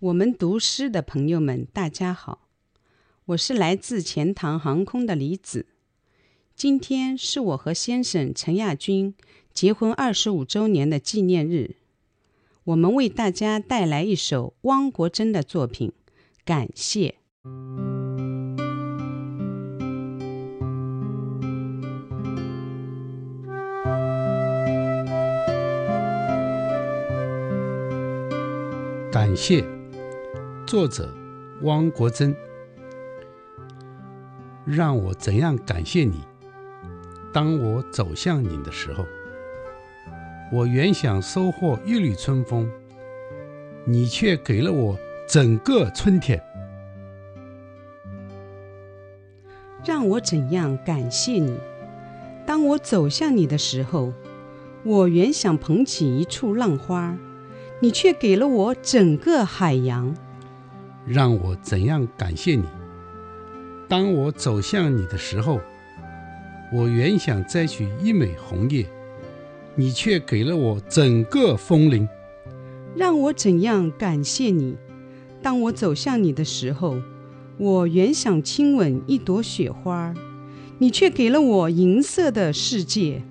我们读诗的朋友们，大家好，我是来自钱塘航空的李子。今天是我和先生陈亚军结婚二十五周年的纪念日，我们为大家带来一首汪国真的作品《感谢》。感谢，作者汪国真。让我怎样感谢你？当我走向你的时候，我原想收获一缕春风，你却给了我整个春天。让我怎样感谢你？当我走向你的时候，我原想捧起一簇浪花。你却给了我整个海洋，让我怎样感谢你？当我走向你的时候，我原想摘取一枚红叶，你却给了我整个枫林。让我怎样感谢你？当我走向你的时候，我原想亲吻一朵雪花，你却给了我银色的世界。